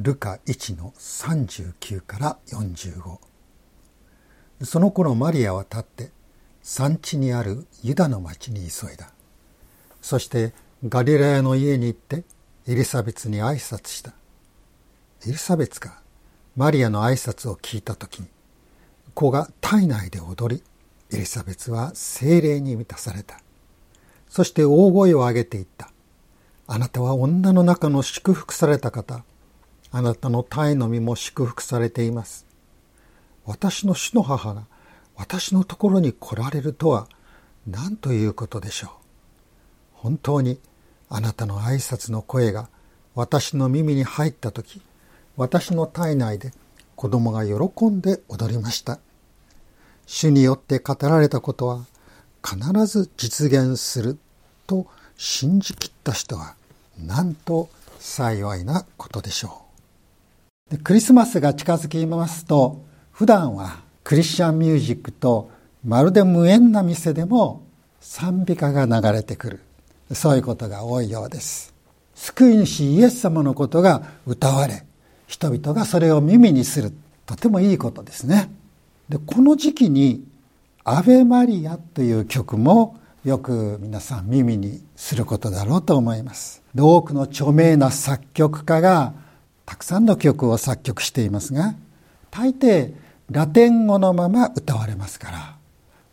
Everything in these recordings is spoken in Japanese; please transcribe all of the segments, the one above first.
ルカ1の39から45その頃マリアは立って産地にあるユダの町に急いだ。そしてガリラヤの家に行ってエリザベツに挨拶した。エリザベツがマリアの挨拶を聞いた時に子が体内で踊りエリザベツは精霊に満たされた。そして大声を上げていった。あなたは女の中の祝福された方あなたの体の身も祝福されています。私の主の母が私のところに来られるとは何ということでしょう。本当にあなたの挨拶の声が私の耳に入った時、私の体内で子供が喜んで踊りました。主によって語られたことは必ず実現すると信じきった人はなんと幸いなことでしょう。クリスマスが近づきますと普段はクリスチャンミュージックとまるで無縁な店でも賛美歌が流れてくる。そういうことが多いようです。救い主イエス様のことが歌われ人々がそれを耳にする。とてもいいことですね。でこの時期に「アベマリア」という曲もよく皆さん耳にすることだろうと思います。で多くの著名な作曲家がたくさんの曲を作曲していますが大抵ラテン語のまま歌われますから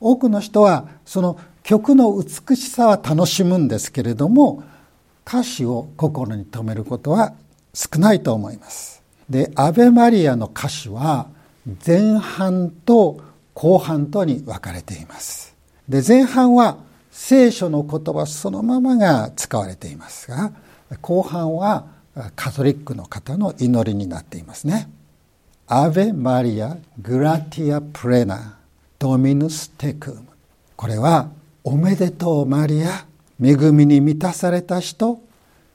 多くの人はその曲の美しさは楽しむんですけれども歌詞を心に留めることは少ないと思います。で「アベマリア」の歌詞は前半と後半とに分かれています。で前半は聖書の言葉そのままが使われていますが後半はカトリックの方の祈りになっていますね。アベ・マリア・グラティア・プレナドミヌス・テクムこれはおめでとうマリア恵みに満たされた人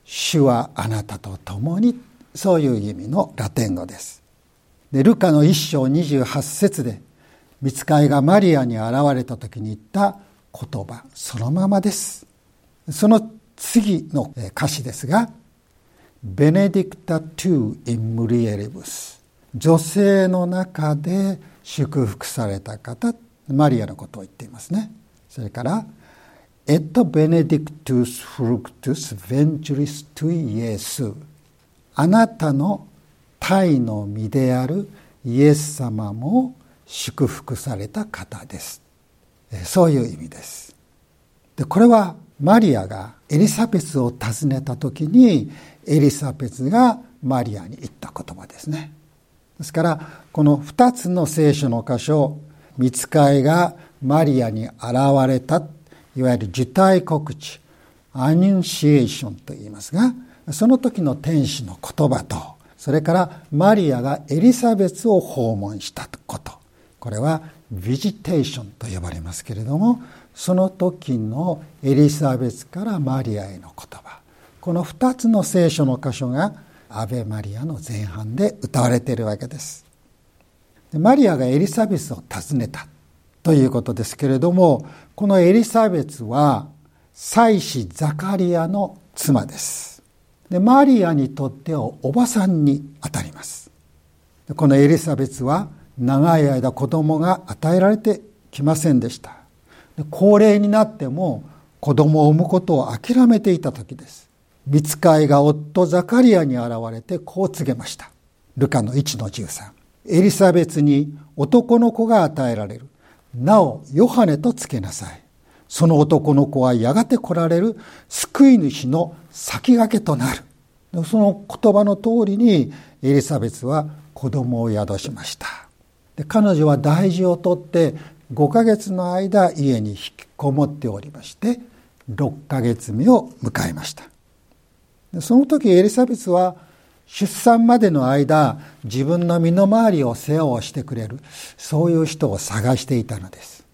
主はあなたと共にそういう意味のラテン語です。でルカの一章28節で見つかいがマリアに現れた時に言った言葉そのままです。その次の歌詞ですがベネディクタ・トゥ・イン・ムリエリブス女性の中で祝福された方マリアのことを言っていますね。それから et benedictus fructus ventris tui Iesus あなたの体の実であるイエス様も祝福された方です。そういう意味です。でこれはマリアがエリザベスを訪ねた時にエリザベスがマリアに言った言葉ですね。ですからこの2つの聖書の箇所見つかいがマリアに現れたいわゆる受胎告知アニュンシエーションと言いますがその時の天使の言葉とそれからマリアがエリザベスを訪問したことこれはビジテーションと呼ばれますけれどもその時のエリザベスからマリアへの言葉この2つの聖書の箇所がアベマリアの前半で歌われているわけです。マリアがエリザベスを訪ねたということですけれどもこのエリザベスは妻子ザカリアの妻です。でマリアにとってはおばさんにあたります。このエリザベスは長い間子供が与えられてきませんでした。高齢になっても子供を産むことを諦めていた時です。見つかいが夫ザカリアに現れてこう告げました。ルカの1の13。エリザベスに男の子が与えられる。なお、ヨハネと告げなさい。その男の子はやがて来られる救い主の先駆けとなる。その言葉の通りにエリザベスは子供を宿しました。で彼女は大事をとって5ヶ月の間家に引きこもっておりまして6ヶ月目を迎えました。その時エリザベスは出産までの間自分の身の回りを世話をしてくれるそういう人を探していたのです。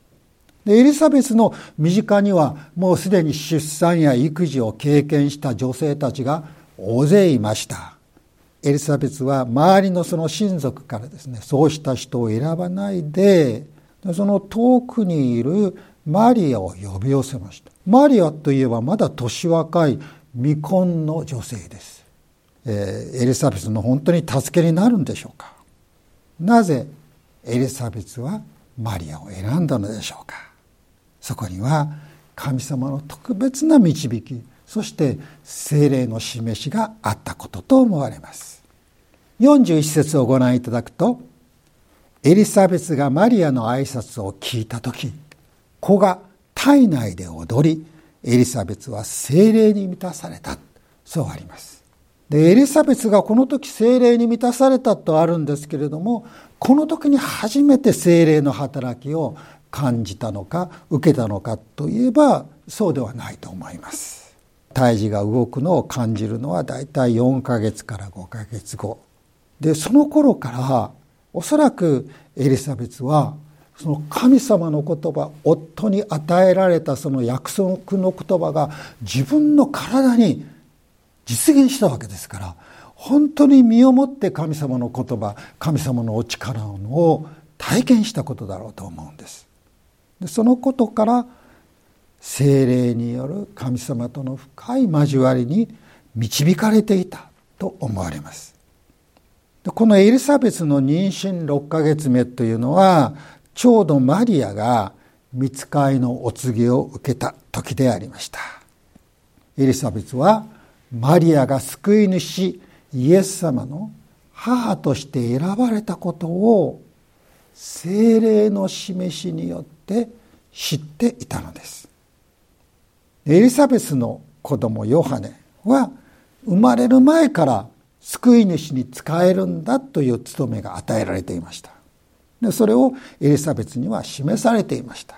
でエリザベスの身近にはもうすでに出産や育児を経験した女性たちが大勢いました。エリザベスは周りのその親族からですねそうした人を選ばないでその遠くにいるマリアを呼び寄せました。マリアといえばまだ年若い未婚の女性です。えー、エリザベスの本当に助けになるんでしょうか？なぜエリザベスはマリアを選んだのでしょうか？そこには神様の特別な導きそして精霊の示しがあったことと思われます。41節をご覧いただくとエリザベスがマリアの挨拶を聞いた時子が体内で踊りエリザベスは精霊に満たされた。そうあります。でエリザベスがこの時精霊に満たされたとあるんですけれどもこの時に初めて精霊の働きを感じたのか受けたのかといえばそうではないと思います。胎児が動くのを感じるのはだいたい4ヶ月から5ヶ月後。でその頃からおそらくエリザベスはその神様の言葉夫に与えられたその約束の言葉が自分の体に実現したわけですから本当に身をもって神様の言葉神様のお力を体験したことだろうと思うんです。でそのことから精霊による神様との深い交わりに導かれていたと思われます。このエリザベスの妊娠6ヶ月目というのはちょうどマリアが見つかいのお告げを受けた時でありました。エリザベスはマリアが救い主イエス様の母として選ばれたことを精霊の示しによって知っていたのです。エリザベスの子供ヨハネは生まれる前から救い主に仕えるんだという務めが与えられていました。でそれをエリザベスには示されていました。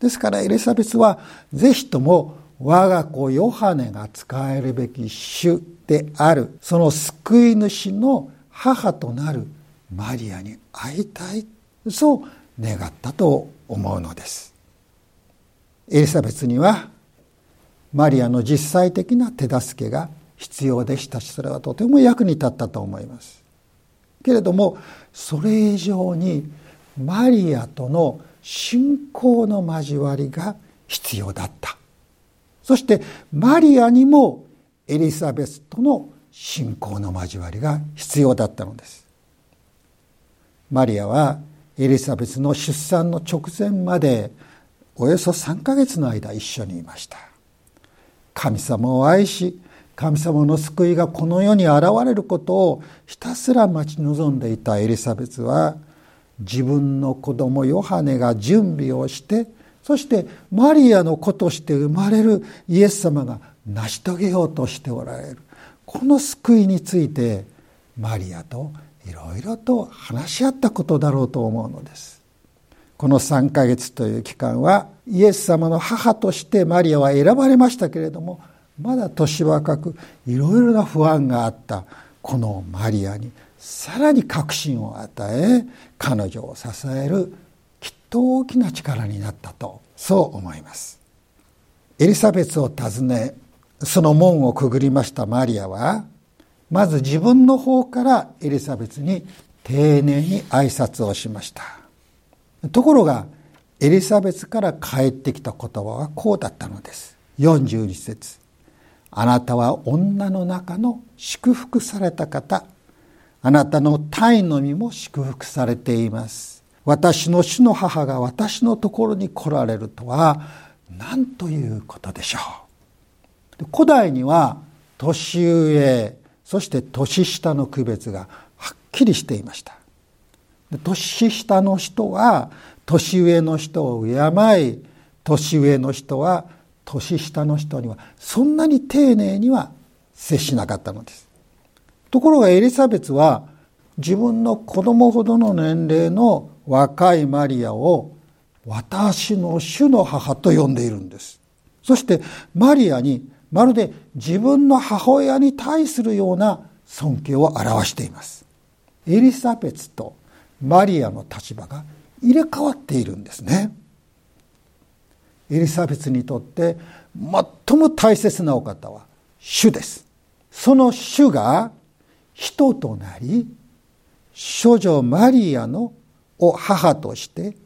ですからエリザベスはぜひとも我が子ヨハネが仕えるべき主である。その救い主の母となるマリアに会いたい。そう願ったと思うのです。エリザベスにはマリアの実際的な手助けが必要でしたしそれはとても役に立ったと思います。けれどもそれ以上にマリアとの信仰の交わりが必要だった。そしてマリアにもエリザベスとの信仰の交わりが必要だったのです。マリアはエリザベスの出産の直前までおよそ3ヶ月の間一緒にいました。神様を愛し神様の救いがこの世に現れることをひたすら待ち望んでいたエリザベスは自分の子供ヨハネが準備をしてそしてマリアの子として生まれるイエス様が成し遂げようとしておられる。この救いについてマリアといろいろと話し合ったことだろうと思うのです。この3ヶ月という期間はイエス様の母としてマリアは選ばれましたけれどもまだ年若くいろいろな不安があったこのマリアにさらに確信を与え彼女を支えるきっと大きな力になったとそう思います。エリザベスを訪ねその門をくぐりましたマリアはまず自分の方からエリザベスに丁寧に挨拶をしました。ところがエリザベスから返ってきた言葉はこうだったのです。42節。あなたは女の中の祝福された方。あなたの体の身も祝福されています。私の主の母が私のところに来られるとは何ということでしょう。古代には年上、そして年下の区別がはっきりしていました。年下の人は年上の人を敬い、年上の人は年下の人にはそんなに丁寧には接しなかったのです。ところがエリザベスは自分の子供ほどの年齢の若いマリアを私の主の母と呼んでいるんです。そしてマリアにまるで自分の母親に対するような尊敬を表しています。エリザベスとマリアの立場が入れ替わっているんですね。エリザベスにとって最も大切なお方は主です。その主が人となり、処女マリアのを母として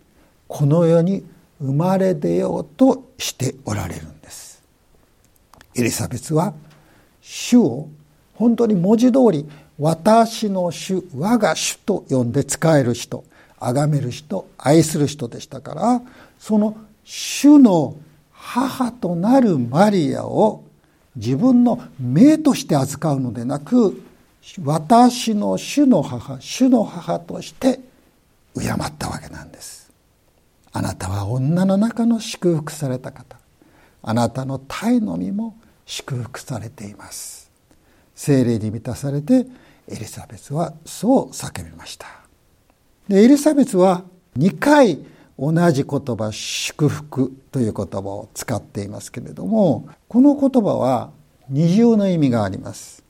この世に生まれ出ようとしておられるんです。エリザベスは主を本当に文字通り私の主我が主と呼んで使える人崇める人愛する人でしたからその主の母となるマリアを自分の命として扱うのでなく私の主の母主の母として敬ったわけなんです。あなたは女の中の祝福された方。あなたの体の身も祝福されています。精霊に満たされてエリザベスはそう叫びました。でエリザベスは2回同じ言葉祝福という言葉を使っていますけれどもこの言葉は二重の意味があります。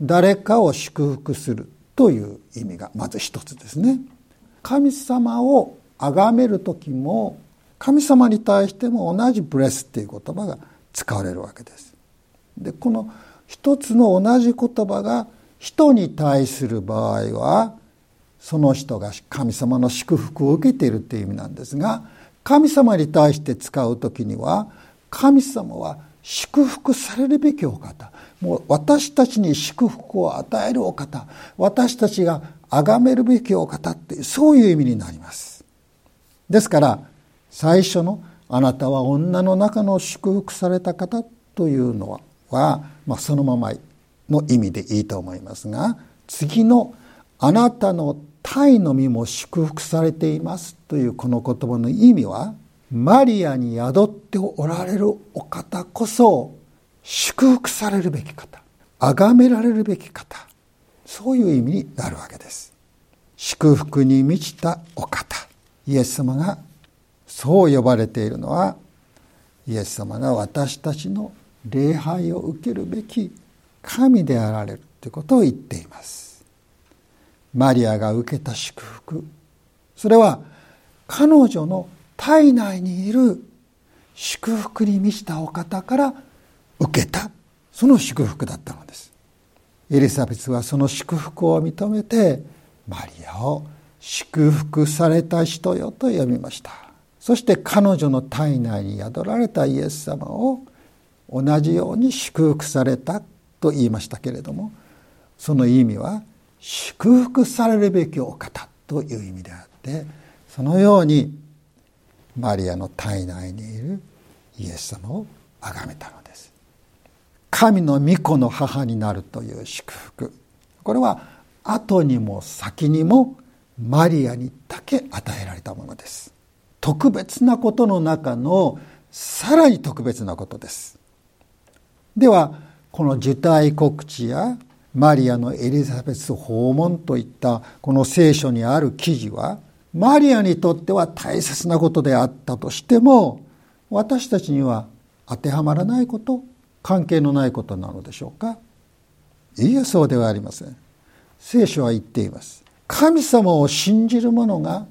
誰かを祝福するという意味がまず一つですね。神様を崇める時も神様に対しても同じブレスっていう言葉が使われるわけです。でこの一つの同じ言葉が人に対する場合はその人が神様の祝福を受けているという意味なんですが神様に対して使う時には神様は祝福されるべきお方。もう私たちに祝福を与えるお方。私たちが崇めるべきお方ってそういう意味になります。ですから最初の「あなたは女の中の祝福された方」というのは、まあ、そのままの意味でいいと思いますが次の「あなたの体の身も祝福されています」というこの言葉の意味はマリアに宿っておられるお方こそ祝福されるべき方崇められるべき方そういう意味になるわけです。祝福に満ちたお方イエス様がそう呼ばれているのはイエス様が私たちの礼拝を受けるべき神であられるということを言っています。マリアが受けた祝福。それは彼女の体内にいる祝福に満ちたお方から受けた。その祝福だったのです。エリザベスはその祝福を認めてマリアを祝福された人よと呼びました。そして彼女の体内に宿られたイエス様を同じように祝福されたと言いましたけれどもその意味は祝福されるべきお方という意味であってそのようにマリアの体内にいるイエス様を崇めたのです。神の御子の母になるという祝福。これは後にも先にもマリアにだけ与えられたものです。特別なことの中のさらに特別なことです。ではこの受胎告知やマリアのエリザベス訪問といったこの聖書にある記事はマリアにとっては大切なことであったとしても私たちには当てはまらないこと関係のないことなのでしょうか。いいえそうではありません。聖書は言っています。神様を信じる者が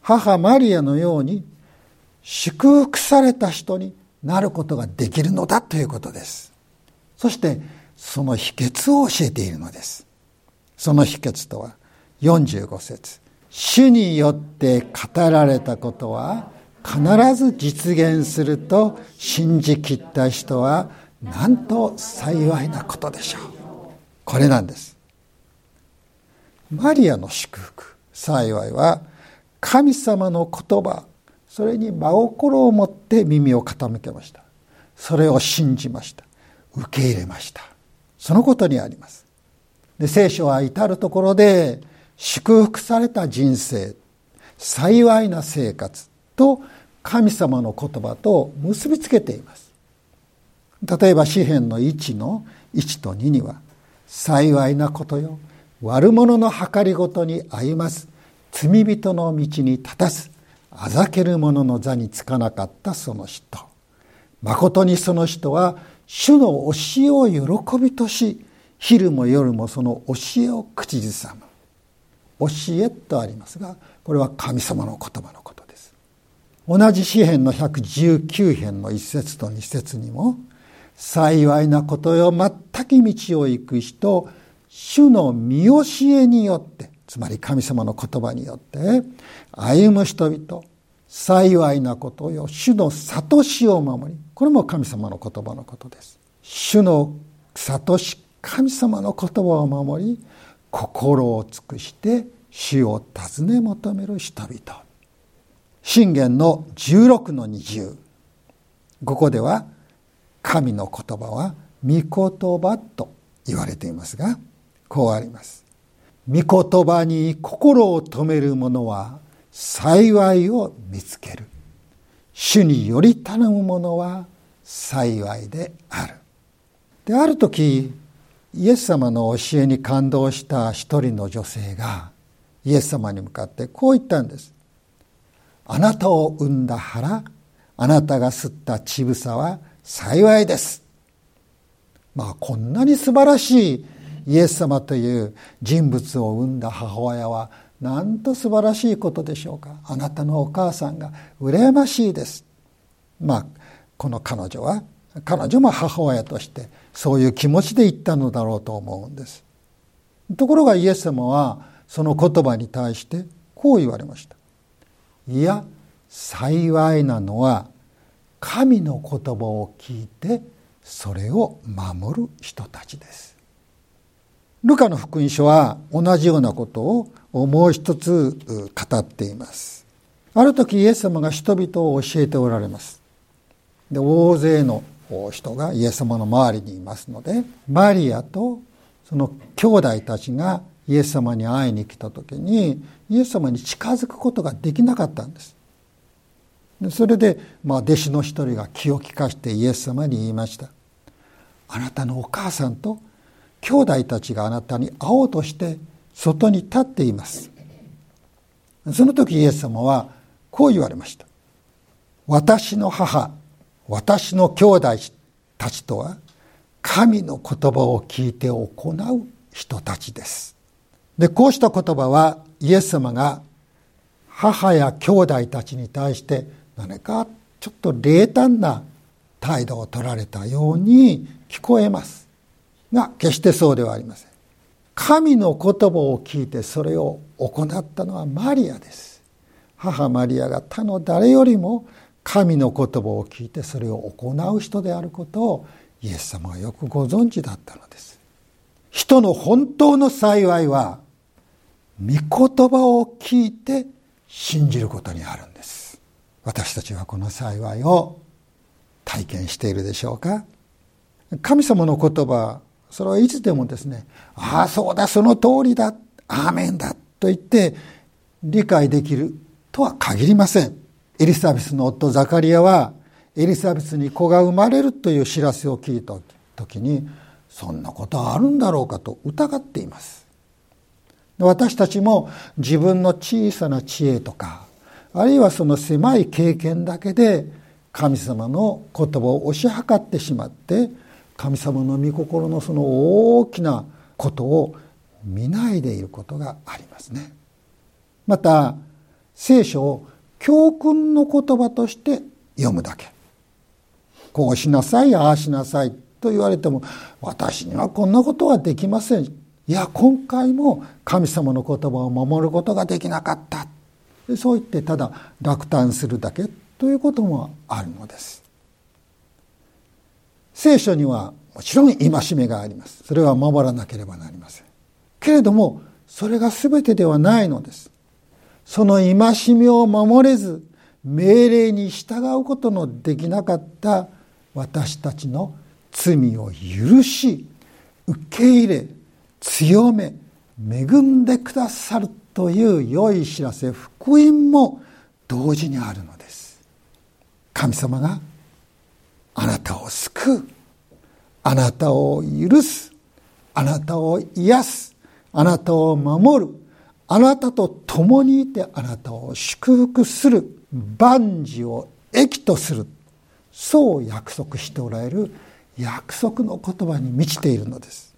母マリアのように祝福された人になることができるのだということです。そしてその秘訣を教えているのです。その秘訣とは45節。主によって語られたことは必ず実現すると信じきった人はなんと幸いなことでしょう。これなんです。マリアの祝福幸いは神様の言葉それに真心を持って耳を傾けました。それを信じました。受け入れました。そのことにあります。で聖書は至る所で祝福された人生幸いな生活と神様の言葉と結びつけています。例えば詩篇の1の1と2には「幸いなことよ悪者の計りごとに歩ます罪人の道に立たずあざける者の座につかなかったその人。誠にその人は主の教えを喜びとし昼も夜もその教えを口ずさむ。教えとありますがこれは神様の言葉のことです。同じ詩篇の119編の一節と二節にも幸いなことよ全く道を行く人主の見教えによってつまり神様の言葉によって歩む人々幸いなことよ。主の悟しを守り。これも神様の言葉のことです。主の悟し神様の言葉を守り心を尽くして主を尋ね求める人々。信玄の16の20ここでは神の言葉は御言葉と言われていますがこうあります。御言葉に心を止める者は幸いを見つける。主により頼む者は幸いである。である時イエス様の教えに感動した一人の女性がイエス様に向かってこう言ったんです。あなたを産んだ腹あなたが吸った乳房は幸いです。まあこんなに素晴らしいイエス様という人物を産んだ母親はなんと素晴らしいことでしょうか。あなたのお母さんが羨ましいです。まあこの彼女は彼女も母親としてそういう気持ちで言ったのだろうと思うんです。ところがイエス様はその言葉に対してこう言われました。いや幸いなのは神の言葉を聞いてそれを守る人たちです。ルカの福音書は同じようなことをもう一つ語っています。ある時イエス様が人々を教えておられます。で大勢の人がイエス様の周りにいますのでマリアとその兄弟たちがイエス様に会いに来た時にイエス様に近づくことができなかったんです。それで、まあ、弟子の一人が気を利かしてイエス様に言いました。あなたのお母さんと兄弟たちがあなたに会おうとして外に立っていますその時イエス様はこう言われました私の母私の兄弟たちとは神の言葉を聞いて行う人たちです。で、こうした言葉はイエス様が母や兄弟たちに対して何かちょっと冷淡な態度を取られたように聞こえます。が、決してそうではありません。神の言葉を聞いてそれを行ったのはマリアです。母マリアが他の誰よりも神の言葉を聞いてそれを行う人であることをイエス様はよくご存知だったのです。人の本当の幸いは御言葉を聞いて信じることにあるんです。私たちはこの幸いを体験しているでしょうか神様の言葉、それはいつでもですね、ああ、そうだ、その通りだ、アーメンだと言って理解できるとは限りません。エリザベスの夫ザカリアはエリザベスに子が生まれるという知らせを聞いた時にそんなことあるんだろうかと疑っています私たちも自分の小さな知恵とかあるいはその狭い経験だけで神様の言葉を推し量ってしまって神様の御心のその大きなことを見ないでいることがありますね。また聖書を教訓の言葉として読むだけ。こうしなさい、ああしなさいと言われても、私にはこんなことはできません。いや、今回も神様の言葉を守ることができなかった。そう言ってただ落胆するだけということもあるのです。聖書にはもちろん戒めがあります。それは守らなければなりません。けれども、それが全てではないのです。その戒めを守れず命令に従うことのできなかった私たちの罪を許し受け入れ強め恵んでくださるという良い知らせ福音も同時にあるのです神様があなたを救うあなたを許す。あなたを癒すあなたを守るあなたと共にいてあなたを祝福する。万事を益とする。そう約束しておられる約束の言葉に満ちているのです。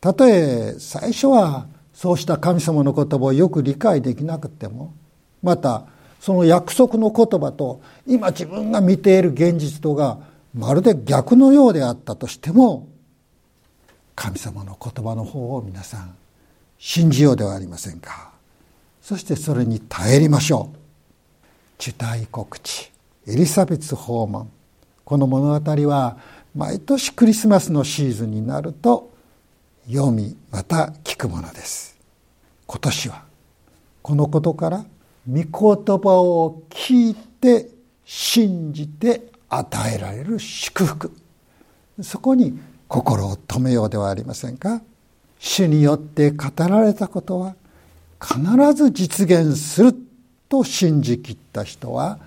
たとえ最初はそうした神様の言葉をよく理解できなくてもまたその約束の言葉と今自分が見ている現実とがまるで逆のようであったとしても神様の言葉の方を皆さん信じようではありませんか。そしてそれに耐えりましょう。受胎告知エリザベス訪問。この物語は毎年クリスマスのシーズンになると読みまた聞くものです。今年はこのことから御言葉を聞いて信じて与えられる祝福。そこに心を止めようではありませんか。主によって語られたことは必ず実現すると信じきった人は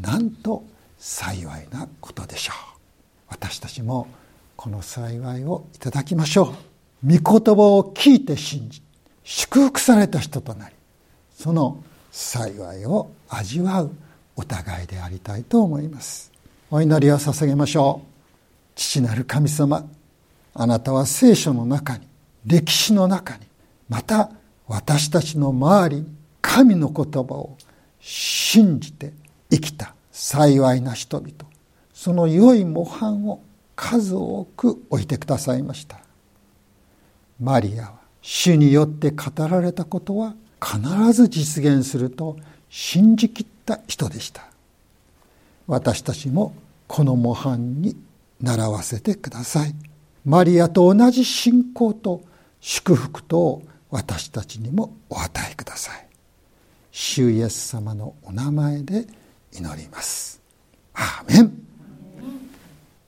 なんと幸いなことでしょう。私たちもこの幸いをいただきましょう。御言葉を聞いて信じ祝福された人となりその幸いを味わうお互いでありたいと思います。お祈りを捧げましょう。父なる神様あなたは聖書の中に歴史の中にまた私たちの周りに神の言葉を信じて生きた幸いな人々その良い模範を数多く置いてくださいました。マリアは主によって語られたことは必ず実現すると信じきった人でした。私たちもこの模範に習わせてください。マリアと同じ信仰と祝福と私たちにもお与えください。主イエス様のお名前で祈ります。アーメン。